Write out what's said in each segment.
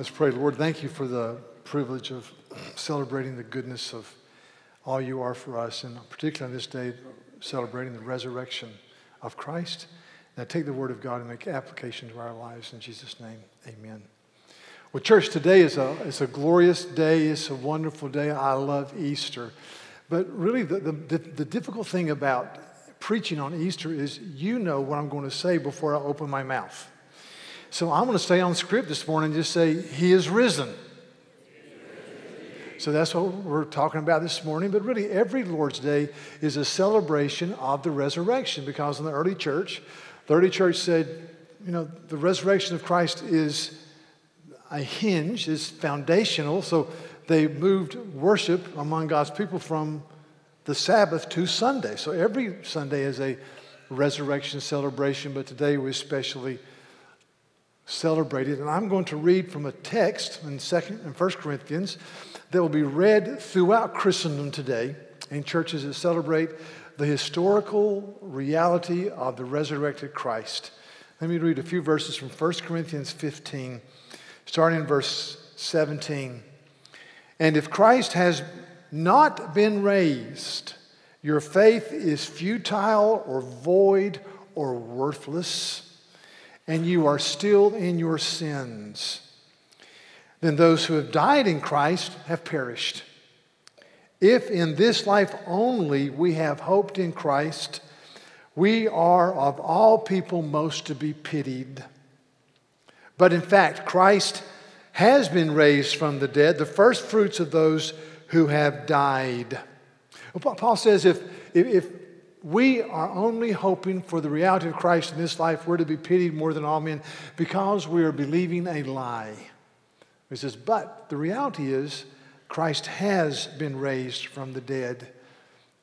Let's pray. Lord, thank you for the privilege of celebrating the goodness of all you are for us, and particularly on this day, celebrating the resurrection of Christ. Now take the word of God and make application to our lives. In Jesus' name, amen. Well, church, today is a, it's a glorious day. It's a wonderful day. I love Easter. But really, the, the, the difficult thing about preaching on Easter is you know what I'm going to say before I open my mouth. So I'm going to stay on script this morning and just say, He is risen. So that's what we're talking about this morning. But really, every Lord's Day is a celebration of the resurrection because in the early church, the early church said, you know, the resurrection of Christ is a hinge, is foundational. So they moved worship among God's people from the Sabbath to Sunday. So every Sunday is a resurrection celebration, but today we especially celebrated. And I'm going to read from a text in Second and First Corinthians that will be read throughout Christendom today in churches that celebrate the historical reality of the resurrected Christ. Let me read a few verses from 1 Corinthians 15, starting in verse 17. And if Christ has not been raised, your faith is futile or void or worthless, and you are still in your sins then those who have died in Christ have perished. If in this life only we have hoped in Christ, we are of all people most to be pitied. But in fact, Christ has been raised from the dead, the first fruits of those who have died. Paul says if, if we are only hoping for the reality of Christ in this life, we're to be pitied more than all men because we are believing a lie. He says, but the reality is, Christ has been raised from the dead,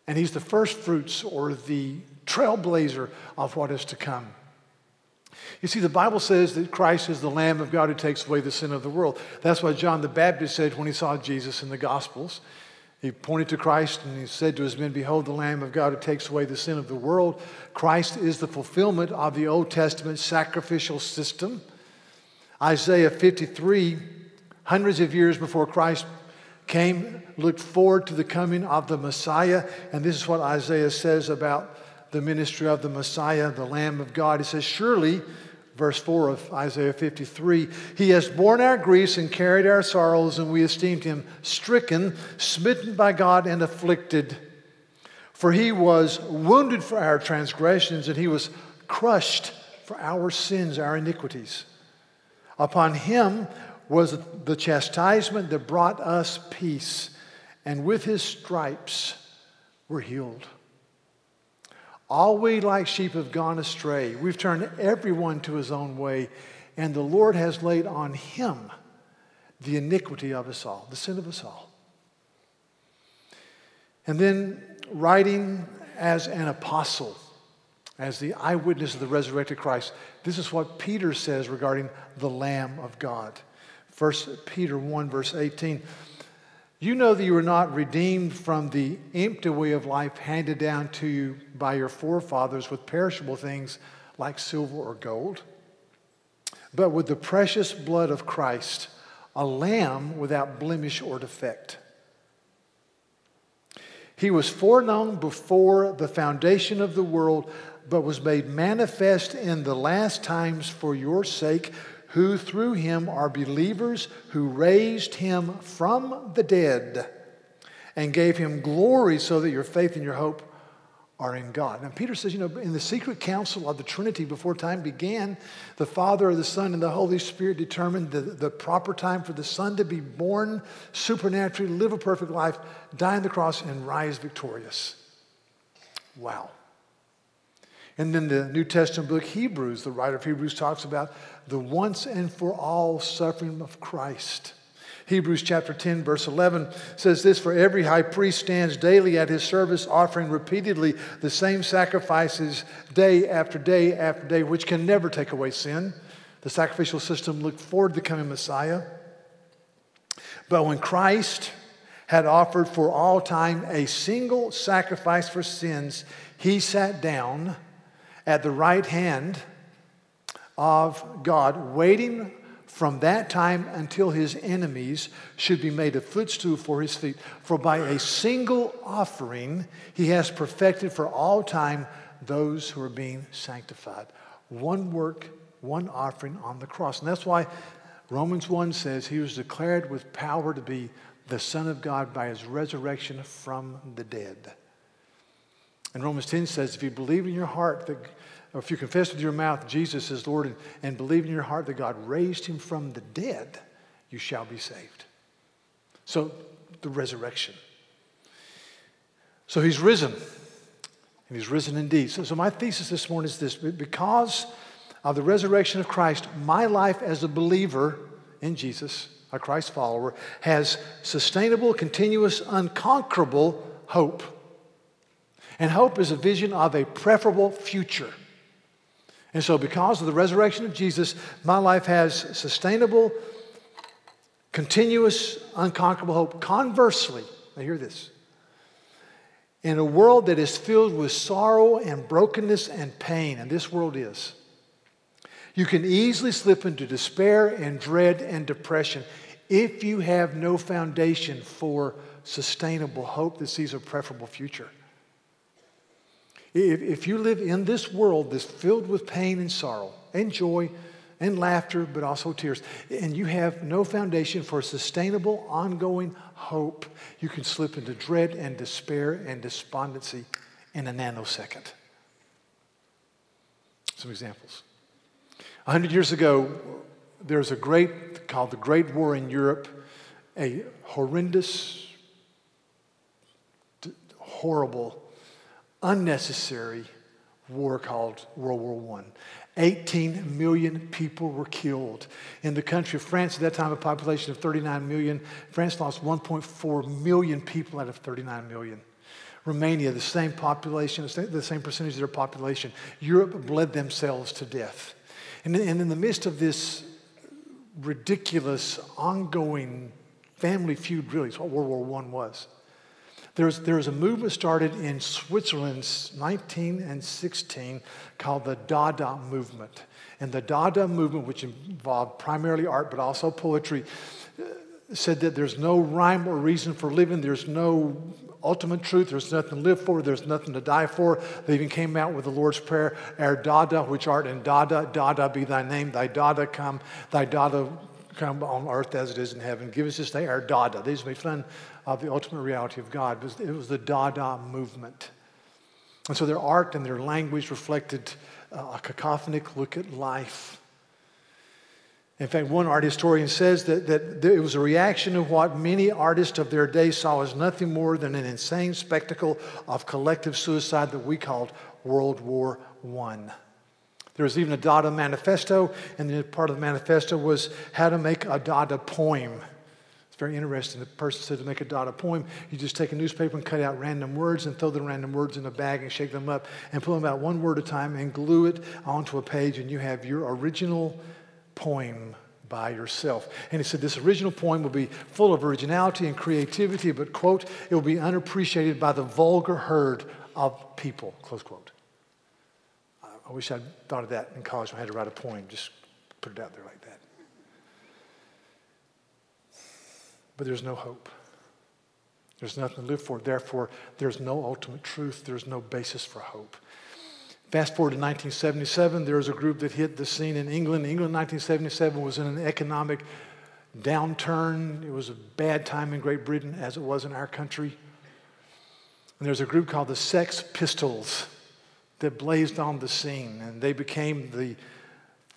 and he's the first fruits or the trailblazer of what is to come. You see, the Bible says that Christ is the Lamb of God who takes away the sin of the world. That's what John the Baptist said when he saw Jesus in the Gospels. He pointed to Christ and he said to his men, Behold, the Lamb of God who takes away the sin of the world. Christ is the fulfillment of the Old Testament sacrificial system. Isaiah 53 hundreds of years before Christ came, looked forward to the coming of the Messiah. And this is what Isaiah says about the ministry of the Messiah, the Lamb of God. He says, Surely, verse 4 of Isaiah 53, He has borne our griefs and carried our sorrows, and we esteemed Him stricken, smitten by God, and afflicted. For He was wounded for our transgressions, and He was crushed for our sins, our iniquities. Upon Him was the chastisement that brought us peace, and with his stripes we're healed. All we like sheep have gone astray. We've turned everyone to his own way, and the Lord has laid on him the iniquity of us all, the sin of us all. And then, writing as an apostle, as the eyewitness of the resurrected Christ, this is what Peter says regarding the Lamb of God. 1 Peter 1, verse 18. You know that you were not redeemed from the empty way of life handed down to you by your forefathers with perishable things like silver or gold, but with the precious blood of Christ, a lamb without blemish or defect. He was foreknown before the foundation of the world, but was made manifest in the last times for your sake who through him are believers who raised him from the dead and gave him glory so that your faith and your hope are in God. Now, Peter says, you know, in the secret council of the Trinity before time began, the Father, the Son, and the Holy Spirit determined the, the proper time for the Son to be born supernaturally, live a perfect life, die on the cross, and rise victorious. Wow. And then the New Testament book, Hebrews, the writer of Hebrews talks about the once and for all suffering of Christ. Hebrews chapter 10, verse 11 says this For every high priest stands daily at his service, offering repeatedly the same sacrifices day after day after day, which can never take away sin. The sacrificial system looked forward to the coming Messiah. But when Christ had offered for all time a single sacrifice for sins, he sat down at the right hand of God, waiting from that time until his enemies should be made a footstool for his feet. For by a single offering he has perfected for all time those who are being sanctified. One work, one offering on the cross. And that's why Romans 1 says he was declared with power to be the Son of God by his resurrection from the dead. And Romans 10 says, if you believe in your heart that, or if you confess with your mouth Jesus is Lord and, and believe in your heart that God raised him from the dead, you shall be saved. So, the resurrection. So, he's risen. And he's risen indeed. So, so my thesis this morning is this because of the resurrection of Christ, my life as a believer in Jesus, a Christ follower, has sustainable, continuous, unconquerable hope. And hope is a vision of a preferable future. And so, because of the resurrection of Jesus, my life has sustainable, continuous, unconquerable hope. Conversely, now hear this in a world that is filled with sorrow and brokenness and pain, and this world is, you can easily slip into despair and dread and depression if you have no foundation for sustainable hope that sees a preferable future. If, if you live in this world that's filled with pain and sorrow and joy and laughter, but also tears, and you have no foundation for sustainable, ongoing hope, you can slip into dread and despair and despondency in a nanosecond. Some examples. A hundred years ago, there was a great, called the Great War in Europe, a horrendous, horrible, unnecessary war called World War I. 18 million people were killed. In the country of France, at that time, a population of 39 million, France lost 1.4 million people out of 39 million. Romania, the same population, the same percentage of their population. Europe bled themselves to death. And in the midst of this ridiculous, ongoing family feud, really, is what World War I was. There's, there's a movement started in Switzerland 19 and 16 called the Dada movement. And the Dada movement, which involved primarily art but also poetry, uh, said that there's no rhyme or reason for living, there's no ultimate truth, there's nothing to live for, there's nothing to die for. They even came out with the Lord's Prayer, Our Dada, which art in Dada, Dada be thy name, thy Dada come, thy Dada come on earth as it is in heaven. Give us this day our Dada. These made fun of the ultimate reality of God. It was, the Dada movement. And so their art and their language reflected uh, a cacophonic look at life. In fact, one art historian says that, that it was a reaction of what many artists of their day saw as nothing more than an insane spectacle of collective suicide that we called World War I. There was even a Dada manifesto, and part of the manifesto was how to make a Dada poem It's very interesting. The person said to make a Dada poem, you just take a newspaper and cut out random words and throw the random words in a bag and shake them up and pull them out one word at a time and glue it onto a page, and you have your original poem by yourself. And he said this original poem will be full of originality and creativity, but, quote, it will be unappreciated by the vulgar herd of people, close quote. I wish I'd thought of that in college when I had to write a poem, just put it out there like that. but there's no hope. There's nothing to live for. Therefore, there's no ultimate truth. There's no basis for hope. Fast forward to 1977, there was a group that hit the scene in England. England 1977 was in an economic downturn. It was a bad time in Great Britain, as it was in our country. And there's a group called the Sex Pistols that blazed on the scene, and they became the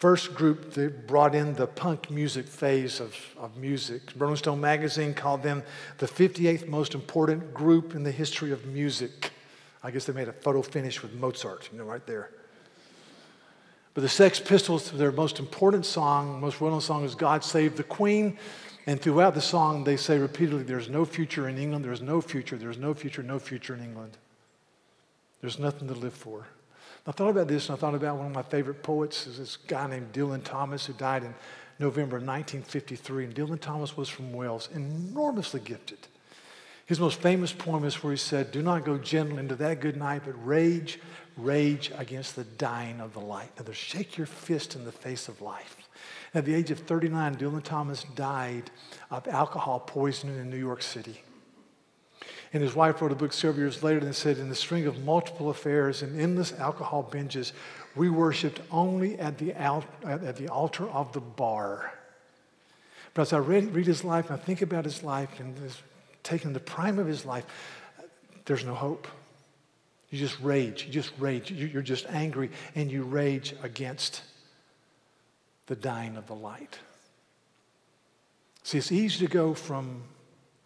first group that brought in the punk music phase of, of music. Rolling Stone magazine called them the 58th most important group in the history of music. I guess they made a photo finish with Mozart, you know, right there. But the Sex Pistols, their most important song, most well known song is God Save the Queen. And throughout the song, they say repeatedly, There's no future in England, there's no future, there's no future, no future in England. There's nothing to live for. I thought about this and I thought about one of my favorite poets, is this guy named Dylan Thomas who died in November 1953. And Dylan Thomas was from Wales, enormously gifted. His most famous poem is where he said, Do not go gentle into that good night, but rage, rage against the dying of the light. Now, shake your fist in the face of life. At the age of 39, Dylan Thomas died of alcohol poisoning in New York City. And his wife wrote a book several years later and said, In the string of multiple affairs and endless alcohol binges, we worshiped only at the, al- at the altar of the bar. But as I read, read his life and I think about his life and his taken the prime of his life, there's no hope. You just rage. You just rage. You're just angry and you rage against the dying of the light. See, it's easy to go from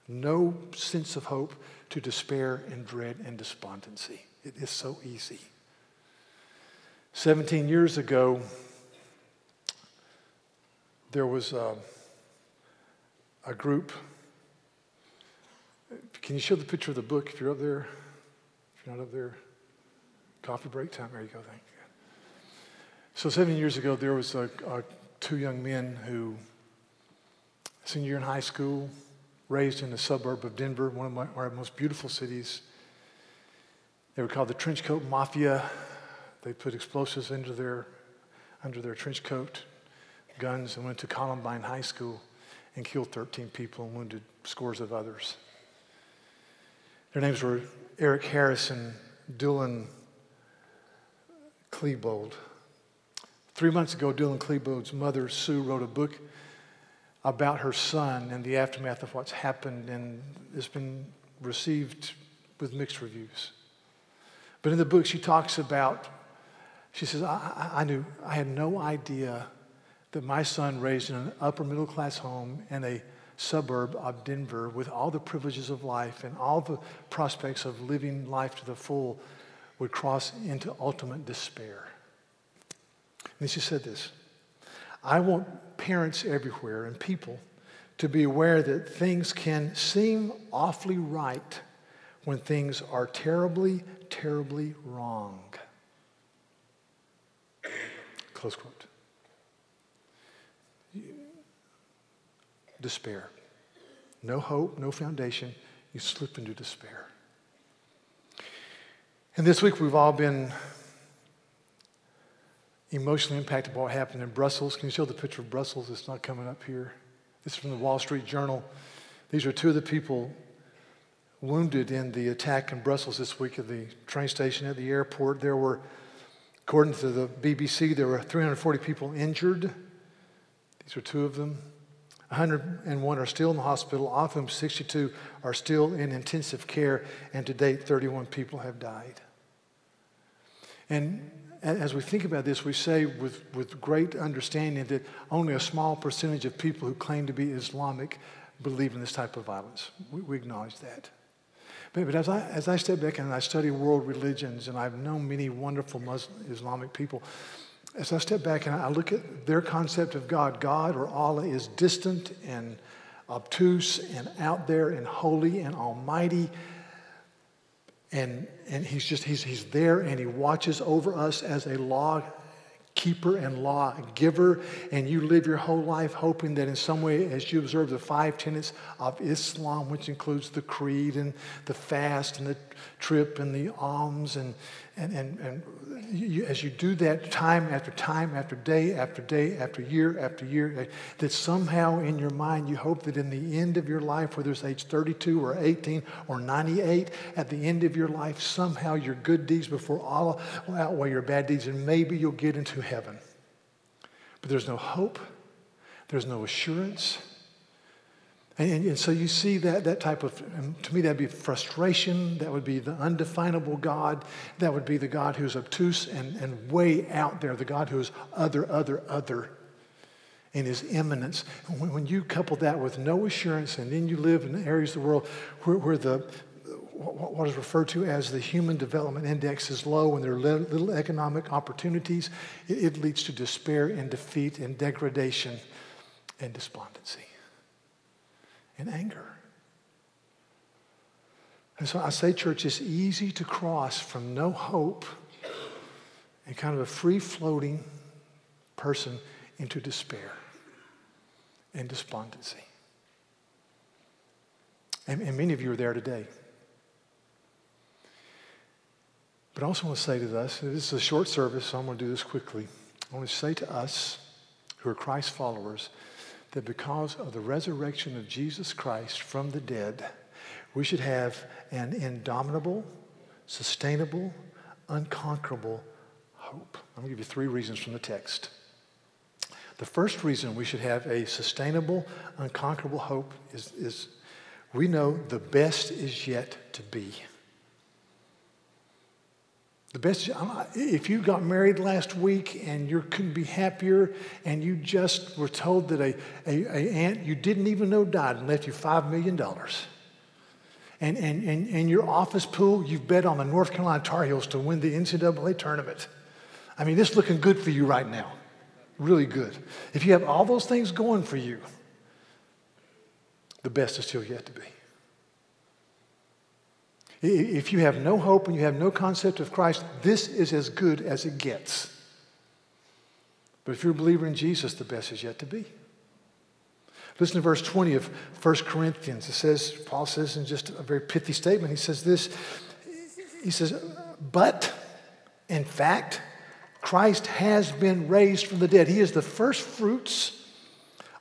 no sense of hope to despair and dread and despondency. It is so easy. 17 years ago, there was a, a group can you show the picture of the book if you're up there? If you're not up there, coffee break time. There you go. Thank you. So seven years ago, there was a, a, two young men who, senior year in high school, raised in a suburb of Denver, one of my, our most beautiful cities. They were called the Trenchcoat Mafia. They put explosives into their, under their trench coat, guns, and went to Columbine High School and killed 13 people and wounded scores of others. Their names were Eric Harris and Dylan Klebold. Three months ago, Dylan Klebold's mother, Sue, wrote a book about her son and the aftermath of what's happened, and it's been received with mixed reviews. But in the book, she talks about, she says, I, I knew, I had no idea that my son raised in an upper middle class home in a suburb of Denver with all the privileges of life and all the prospects of living life to the full would cross into ultimate despair. And she said this I want parents everywhere and people to be aware that things can seem awfully right when things are terribly, terribly wrong. Close quote. despair. No hope, no foundation. You slip into despair. And this week we've all been emotionally impacted by what happened in Brussels. Can you show the picture of Brussels? It's not coming up here. This is from the Wall Street Journal. These are two of the people wounded in the attack in Brussels this week at the train station at the airport. There were, according to the BBC, there were 340 people injured. These are two of them. 101 are still in the hospital, of whom 62 are still in intensive care, and to date, 31 people have died. And as we think about this, we say with, with great understanding that only a small percentage of people who claim to be Islamic believe in this type of violence. We, we acknowledge that. But, but, as, I, as I step back and I study world religions, and I've known many wonderful Muslim, Islamic people, as I step back and I look at their concept of God, God or Allah is distant and obtuse and out there and holy and almighty. And, and he's just, he's, he's there and he watches over us as a law keeper and law giver, and you live your whole life hoping that in some way, as you observe the five tenets of Islam, which includes the creed and the fast and the trip and the alms and, and, and, and you, as you do that time after time after day after day after year after year, eh, that somehow in your mind you hope that in the end of your life, whether it's age 32 or 18 or 98, at the end of your life, somehow your good deeds before Allah will outweigh your bad deeds, and maybe you'll get into heaven. But there's no hope, there's no assurance. And, and, and, so you see that, that type of, to me, that'd be frustration. That would be the undefinable God. That would be the God who's obtuse and, and way out there, the God who is other, other, other in his immanence. When, when you couple that with no assurance, and then you live in areas of the world where, where the, what is referred to as the human development index is low and there are little economic opportunities, it, it leads to despair and defeat and degradation and despondency and anger. And so I say, church, it's easy to cross from no hope and kind of a free floating person into despair and despondency. And, and many of you are there today. But I also want to say to us, this is a short service, so I'm going to do this quickly. I want to say to us who are Christ followers that because of the resurrection of Jesus Christ from the dead, we should have an indomitable, sustainable, unconquerable hope. I'm going to give you three reasons from the text. The first reason we should have a sustainable, unconquerable hope is, is we know the best is yet to be. The best, if you got married last week and you couldn't be happier and you just were told that a, a, a aunt you didn't even know died and left you $5 million. And, and, and, and your office pool, you've bet on the North Carolina Tar Heels to win the NCAA tournament. I mean, this is looking good for you right now. Really good. If you have all those things going for you, the best is still yet to be. If you have no hope and you have no concept of Christ, this is as good as it gets. But if you're a believer in Jesus, the best is yet to be. Listen to verse 20 of 1 Corinthians. It says, Paul says in just a very pithy statement, he says this, he says, but in fact, Christ has been raised from the dead. He is the first fruits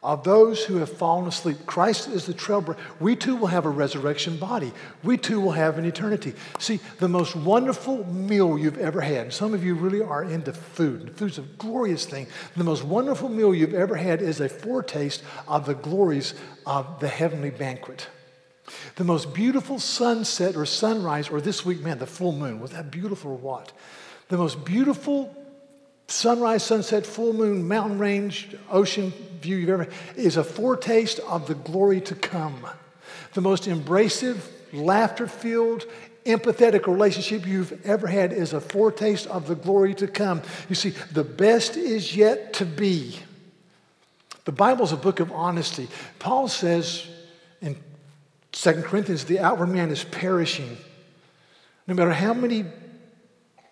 of those who have fallen asleep. Christ is the trailbreaker. We too will have a resurrection body. We too will have an eternity. See, the most wonderful meal you've ever had, some of you really are into food. Food's a glorious thing. The most wonderful meal you've ever had is a foretaste of the glories of the heavenly banquet. The most beautiful sunset or sunrise, or this week, man, the full moon, was that beautiful or what? The most beautiful sunrise, sunset, full moon, mountain range, ocean view you've ever is a foretaste of the glory to come. The most embracive, laughter filled, empathetic relationship you've ever had is a foretaste of the glory to come. You see, the best is yet to be. The Bible's a book of honesty. Paul says in 2 Corinthians, the outward man is perishing. No matter how many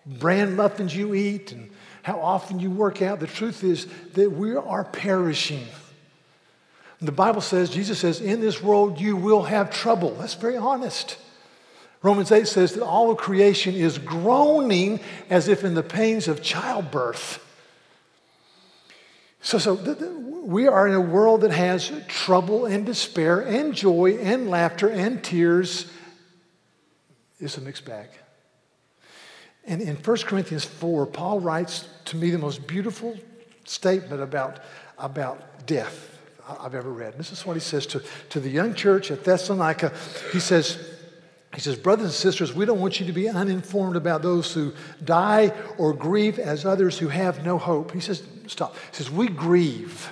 bran muffins you eat and how often you work out. The truth is that we are perishing. The Bible says, Jesus says, in this world you will have trouble. That's very honest. Romans 8 says that all of creation is groaning as if in the pains of childbirth. So, so th- th- we are in a world that has trouble and despair and joy and laughter and tears. It's a mixed bag. And in 1 Corinthians 4, Paul writes to me the most beautiful statement about, about death I've ever read. This is what he says to, to the young church at Thessalonica. He says, he says, Brothers and sisters, we don't want you to be uninformed about those who die or grieve as others who have no hope. He says, Stop. He says, We grieve.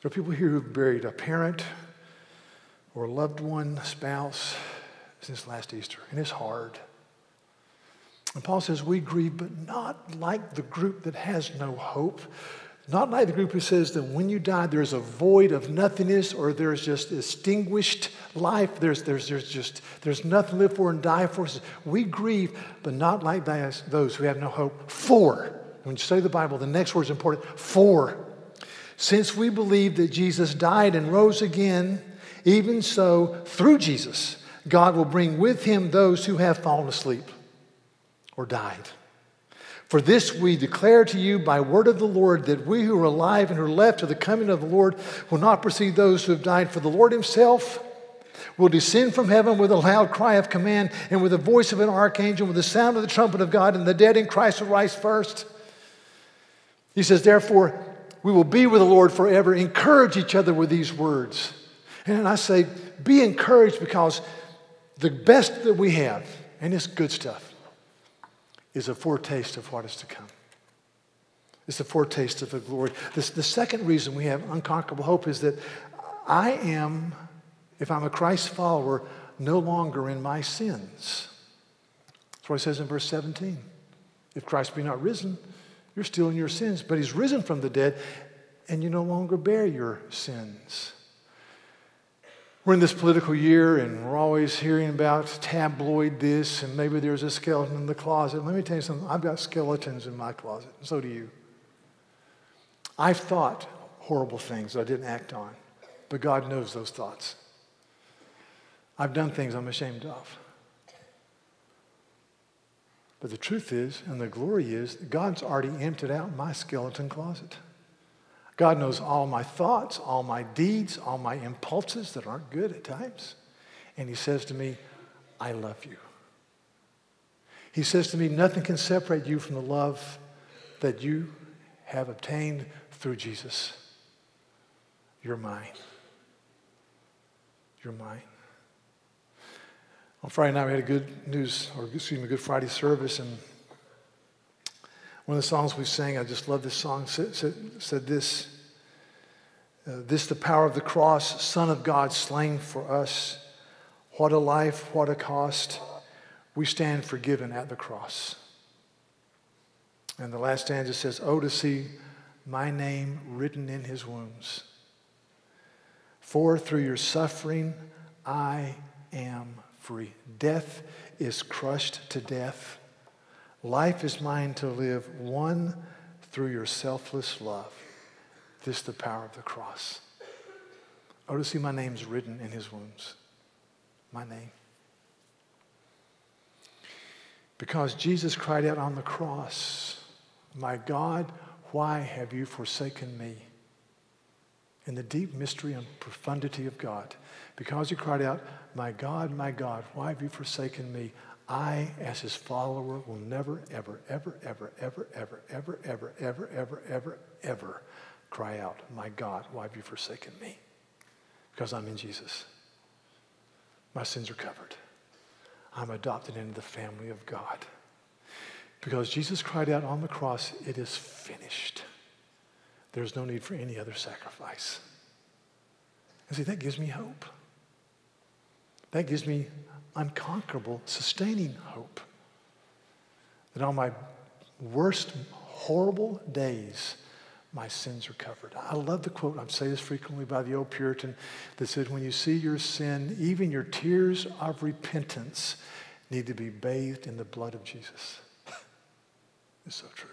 There are people here who've buried a parent or a loved one, spouse since last Easter, and it's hard. And Paul says, We grieve, but not like the group that has no hope. Not like the group who says that when you die, there's a void of nothingness or there's just extinguished life. There's, there's, there's just, there's nothing to live for and die for. We grieve, but not like those who have no hope. For, when you study the Bible, the next word is important. For, since we believe that Jesus died and rose again, even so, through Jesus, God will bring with him those who have fallen asleep or died. For this we declare to you by word of the Lord that we who are alive and are left to the coming of the Lord will not precede those who have died. For the Lord himself will descend from heaven with a loud cry of command and with the voice of an archangel, with the sound of the trumpet of God, and the dead in Christ will rise first. He says, Therefore, we will be with the Lord forever. Encourage each other with these words. And I say, be encouraged because the best that we have, and it's good stuff, is a foretaste of what is to come. It's a foretaste of the glory. This, the second reason we have unconquerable hope is that I am, if I'm a Christ follower, no longer in my sins. That's what he says in verse 17. If Christ be not risen, you're still in your sins, but he's risen from the dead, and you no longer bear your sins. We're in this political year and we're always hearing about tabloid this and maybe there's a skeleton in the closet. Let me tell you something I've got skeletons in my closet, and so do you. I've thought horrible things that I didn't act on, but God knows those thoughts. I've done things I'm ashamed of. But the truth is, and the glory is, God's already emptied out my skeleton closet. God knows all my thoughts, all my deeds, all my impulses that aren't good at times. And He says to me, I love you. He says to me, nothing can separate you from the love that you have obtained through Jesus. You're mine. You're mine. On Friday night, we had a good news, or excuse me, Good Friday service, and one of the songs we sang, I just love this song, said, said, said this uh, This, the power of the cross, Son of God slain for us. What a life, what a cost. We stand forgiven at the cross. And the last stanza says, Oh, to see my name written in his wounds. For through your suffering, I am free. Death is crushed to death. Life is mine to live, one through your selfless love. This the power of the cross. Oh, to see my name's written in his wounds. My name. Because Jesus cried out on the cross, My God, why have you forsaken me? In the deep mystery and profundity of God, because he cried out, My God, my God, why have you forsaken me? I, as his follower, will never, ever, ever, ever, ever, ever, ever, ever, ever, ever, ever, ever cry out, My God, why have you forsaken me? Because I'm in Jesus. My sins are covered. I'm adopted into the family of God. Because Jesus cried out on the cross, It is finished. There's no need for any other sacrifice. And see, that gives me hope. That gives me unconquerable, sustaining hope. That on my worst, horrible days, my sins are covered. I love the quote, I say this frequently by the old Puritan, that said, When you see your sin, even your tears of repentance need to be bathed in the blood of Jesus. it's so true.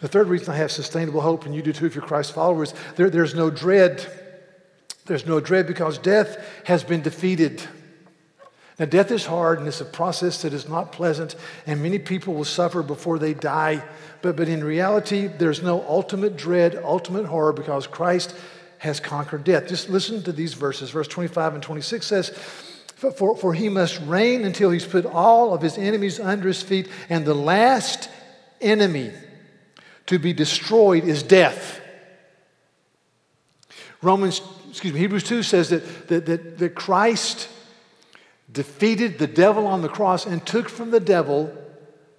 The third reason I have sustainable hope, and you do too if you're Christ followers, there, there's no dread there's no dread because death has been defeated. Now, death is hard and it's a process that is not pleasant, and many people will suffer before they die. But, but in reality, there's no ultimate dread, ultimate horror because Christ has conquered death. Just listen to these verses. Verse 25 and 26 says, for, for he must reign until he's put all of his enemies under his feet, and the last enemy to be destroyed is death. Romans excuse me, Hebrews 2 says that, that, that, that Christ defeated the devil on the cross and took from the devil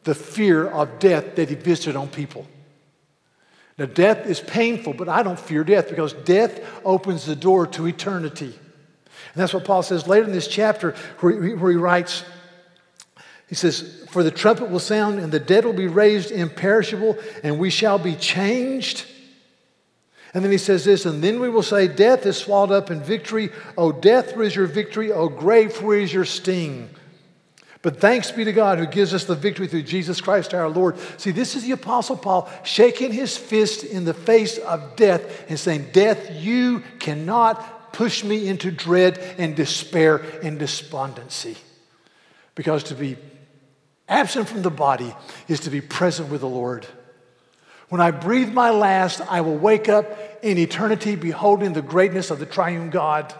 the fear of death that he visited on people. Now, death is painful, but I don't fear death because death opens the door to eternity. And that's what Paul says later in this chapter, where he, where he writes, he says, For the trumpet will sound, and the dead will be raised imperishable, and we shall be changed. And then he says this, and then we will say, Death is swallowed up in victory. O death, where is your victory? O grave, where is your sting? But thanks be to God who gives us the victory through Jesus Christ our Lord. See, this is the Apostle Paul shaking his fist in the face of death and saying, Death, you cannot push me into dread and despair and despondency. Because to be absent from the body is to be present with the Lord. When I breathe my last, I will wake up in eternity beholding the greatness of the triune God.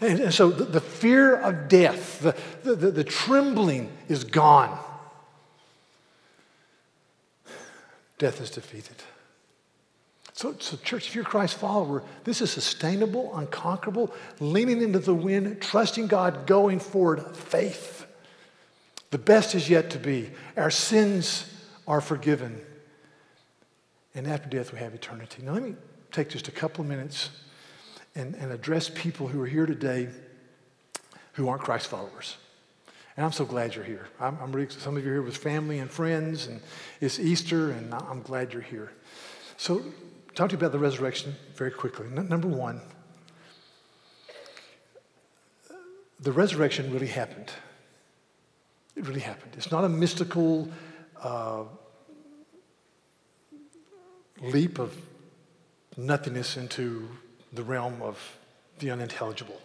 And, and so the, the, fear of death, the, the, the trembling is gone. Death is defeated. So, so, church, if you're a Christ follower, this is sustainable, unconquerable, leaning into the wind, trusting God, going forward, faith. The best is yet to be. Our sins are forgiven. And after death, we have eternity. Now, let me take just a couple of minutes and, and address people who are here today who aren't Christ followers. And I'm so glad you're here. I'm, I'm really, some of you are here with family and friends, and it's Easter, and I'm glad you're here. So, talk to you about the resurrection very quickly. N- number one, the resurrection really happened. It really happened. It's not a mystical, uh, leap of nothingness into the realm of the unintelligible.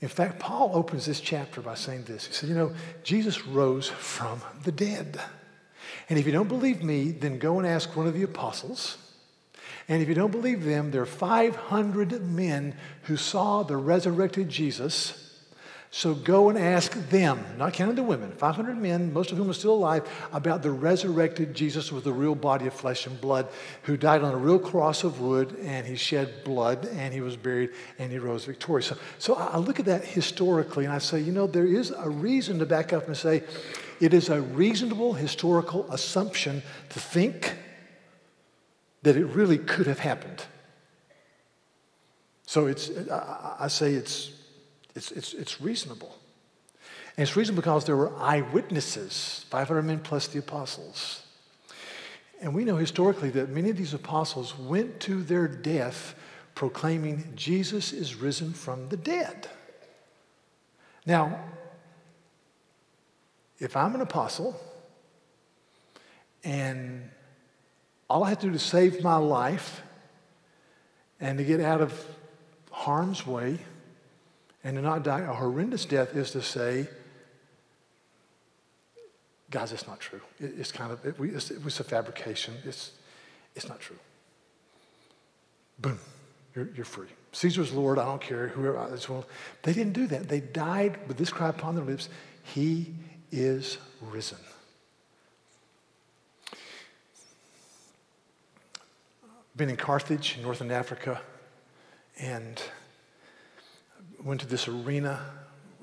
In fact, Paul opens this chapter by saying this. He said, You know, Jesus rose from the dead. And if you don't believe me, then go and ask one of the apostles. And if you don't believe them, there are 500 men who saw the resurrected Jesus so go and ask them, not counting the women, 500 men, most of whom are still alive, about the resurrected Jesus with the real body of flesh and blood, who died on a real cross of wood, and he shed blood, and he was buried, and he rose victorious. So, so I look at that historically, and I say, you know, there is a reason to back up and say, it is a reasonable historical assumption to think that it really could have happened. So it's, I say it's it's, it's, it's reasonable. And it's reasonable because there were eyewitnesses, 500 men plus the apostles. And we know historically that many of these apostles went to their death proclaiming Jesus is risen from the dead. Now, if I'm an apostle and all I have to do to save my life and to get out of harm's way and to not die a horrendous death is to say, guys, it's not true. It, it's kind of, it, it's, it was a fabrication. It's, it's not true. Boom, you're, you're free. Caesar's Lord, I don't care, whoever, this one. They didn't do that. They died with this cry upon their lips He is risen. Been in Carthage, northern Africa, and went to this arena.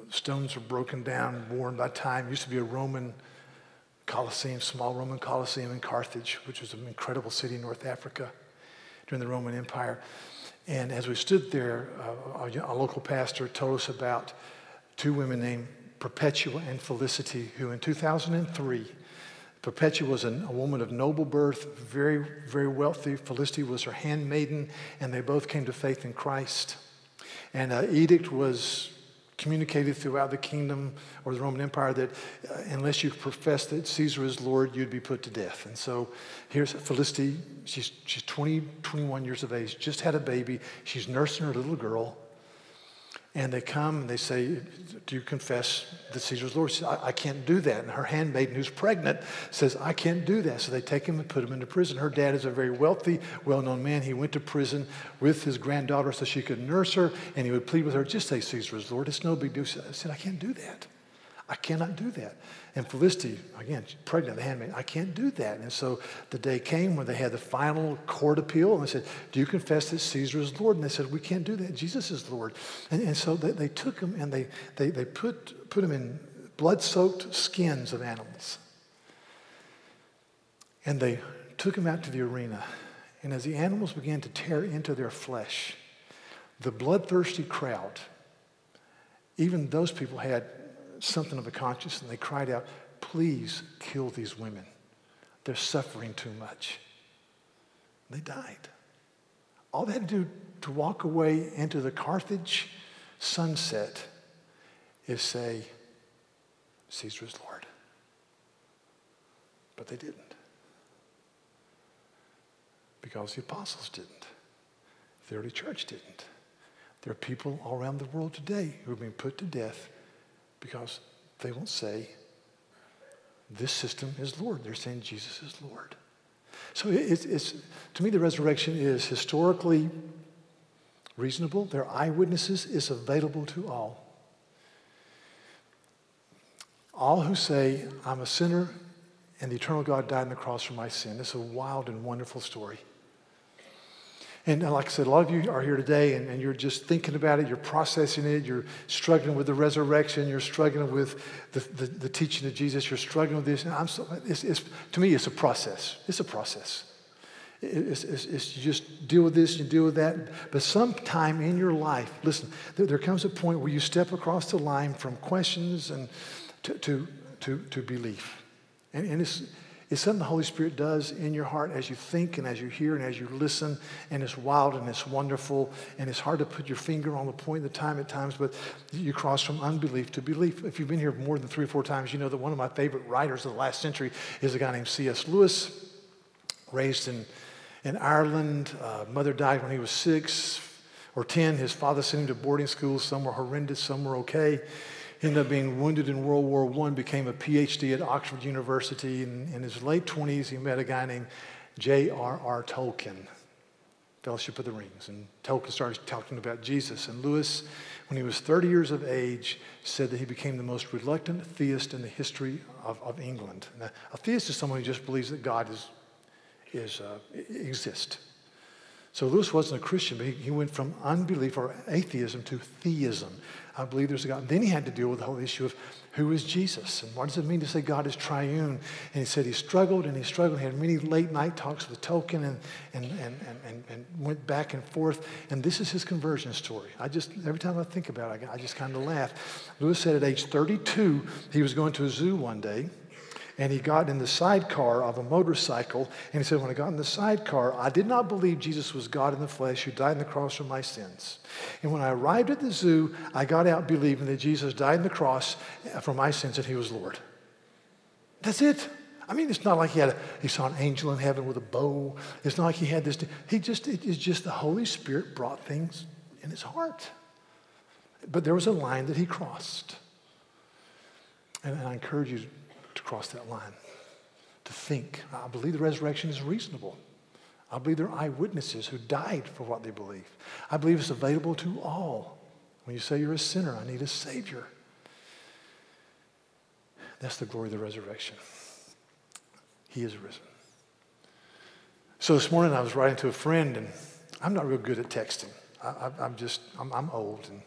Stones were broken down, worn by time. It used to be a Roman Colosseum, small Roman Colosseum in Carthage, which was an incredible city in North Africa during the Roman Empire. And as we stood there, uh, a, a local pastor told us about two women named Perpetua and Felicity, who in 2003, Perpetua was a, a woman of noble birth, very, very wealthy. Felicity was her handmaiden, and they both came to faith in Christ. And an edict was communicated throughout the kingdom or the Roman Empire that uh, unless you profess that Caesar is Lord, you'd be put to death. And so here's Felicity. She's, she's 20, 21 years of age, just had a baby. She's nursing her little girl. And they come and they say, Do you confess that Caesar's Lord? Says, I, I, can't do that. And her handmaiden, who's pregnant, says, I can't do that. So they take him and put him into prison. Her dad is a very wealthy, well known man. He went to prison with his granddaughter so she could nurse her, and he would plead with her, Just say Caesar is Lord. It's no big deal. I said, I can't do that. I cannot do that. And Felicity, again, pregnant, the handmaid, I can't do that. And so the day came when they had the final court appeal, and they said, Do you confess that Caesar is Lord? And they said, We can't do that. Jesus is Lord. And, and so they, they took him and they, they, they put, put him in blood soaked skins of animals. And they took him out to the arena. And as the animals began to tear into their flesh, the bloodthirsty crowd, even those people had something of a conscience and they cried out, Please kill these women. They're suffering too much. They died. All they had to do to walk away into the Carthage sunset is say, Caesar is Lord. But they didn't. Because the apostles didn't. The early church didn't. There are people all around the world today who have been put to death because they won't say, this system is Lord. They're saying Jesus is Lord. So it's, it's, to me, the resurrection is historically reasonable. They're eyewitnesses. It's available to all. All who say, I'm a sinner and the eternal God died on the cross for my sin. It's a wild and wonderful story. And like I said, a lot of you are here today and, and, you're just thinking about it, you're processing it, you're struggling with the resurrection, you're struggling with the, the, the teaching of Jesus, you're struggling with this. And I'm so, it's, it's, to me, it's a process. It's a process. It's, it's, it's, you just deal with this, you deal with that. But sometime in your life, listen, there, there comes a point where you step across the line from questions and to, to, to, to belief. And, and it's, it's something the Holy Spirit does in your heart as you think and as you hear and as you listen. And it's wild and it's wonderful. And it's hard to put your finger on the point of the time at times, but you cross from unbelief to belief. If you've been here more than three or four times, you know that one of my favorite writers of the last century is a guy named C.S. Lewis, raised in, in Ireland. Uh, mother died when he was six or 10, his father sent him to boarding school. Some were horrendous, some were okay. Ended up being wounded in World War I, became a PhD at Oxford University. And in his late 20s, he met a guy named J.R.R. Tolkien, Fellowship of the Rings. And Tolkien started talking about Jesus. And Lewis, when he was 30 years of age, said that he became the most reluctant theist in the history of, of England. Now, a theist is someone who just believes that God is, is, uh, exists. So Lewis wasn't a Christian, but he, he went from unbelief or atheism to theism. I believe there's a God. Then he had to deal with the whole issue of who is Jesus and what does it mean to say God is triune. And he said he struggled and he struggled. He had many late night talks with Tolkien and, and, and, and, and went back and forth. And this is his conversion story. I just, every time I think about it, I just kind of laugh. Lewis said at age 32, he was going to a zoo one day and he got in the sidecar of a motorcycle. And he said, When I got in the sidecar, I did not believe Jesus was God in the flesh who died on the cross for my sins. And when I arrived at the zoo, I got out believing that Jesus died on the cross for my sins and he was Lord. That's it. I mean, it's not like he had a, he saw an angel in heaven with a bow. It's not like he had this. He just, it is just the Holy Spirit brought things in his heart. But there was a line that he crossed. And I encourage you cross that line, to think. I believe the resurrection is reasonable. I believe there are eyewitnesses who died for what they believe. I believe it's available to all. When you say you're a sinner, I need a Savior. That's the glory of the resurrection. He is risen. So this morning I was writing to a friend, and I'm not real good at texting. I, am just, I'm, I'm, old. And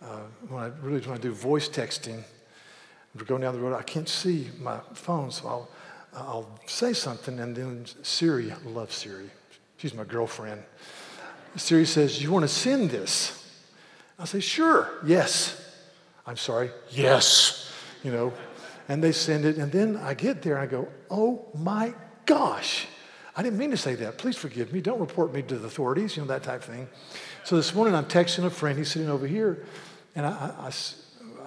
uh, when I really want to do voice texting, we're going down the road. I can't see my phone, so I'll, I'll say something, and then Siri, love Siri. She's my girlfriend. Siri says, You want to send this? I say, Sure, yes. I'm sorry, yes. You know, and they send it, and then I get there and I go, Oh my gosh. I didn't mean to say that. Please forgive me. Don't report me to the authorities, you know, that type of thing. So this morning I'm texting a friend. He's sitting over here, and I, I,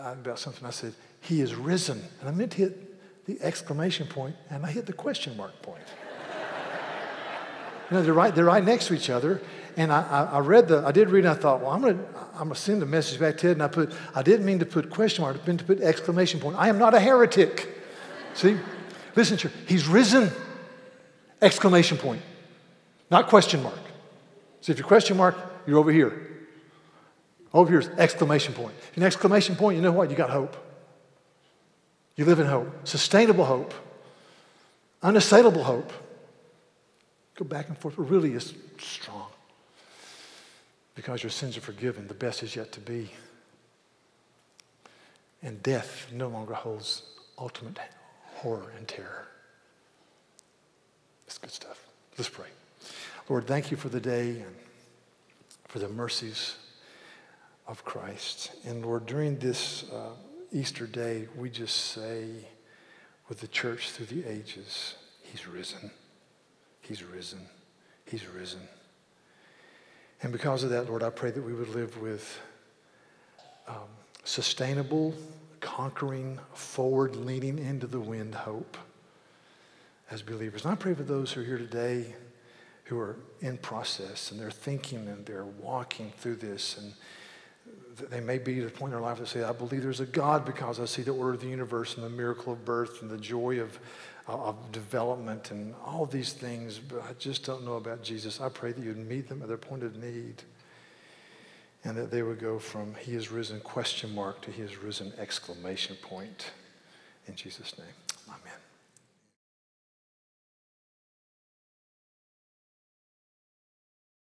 I about something. I said, he is risen. And I meant to hit the exclamation point, and I hit the question mark point. you know, they're right, they're right next to each other. And I, I, I read the, I did read, and I thought, well, I'm going to I'm gonna send a message back to Ed. And I put, I didn't mean to put question mark, I meant to put exclamation point. I am not a heretic. See? Listen, church, he's risen. Exclamation point, not question mark. So if you question mark, you're over here. Over here is exclamation point. An exclamation point, you know what? You got hope. You live in hope, sustainable hope, unassailable hope. Go back and forth. It really is strong. Because your sins are forgiven, the best is yet to be. And death no longer holds ultimate horror and terror. That's good stuff. Let's pray. Lord, thank you for the day and for the mercies of Christ. And Lord, during this. Uh, Easter Day, we just say with the church through the ages, He's risen. He's risen. He's risen. And because of that, Lord, I pray that we would live with um, sustainable, conquering, forward leaning into the wind hope as believers. And I pray for those who are here today who are in process and they're thinking and they're walking through this and they may be at a point in their life that say, I believe there's a God because I see the order of the universe and the miracle of birth and the joy of, uh, of development and all these things, but I just don't know about Jesus. I pray that you'd meet them at their point of need and that they would go from He is risen question mark to He is risen exclamation point in Jesus' name.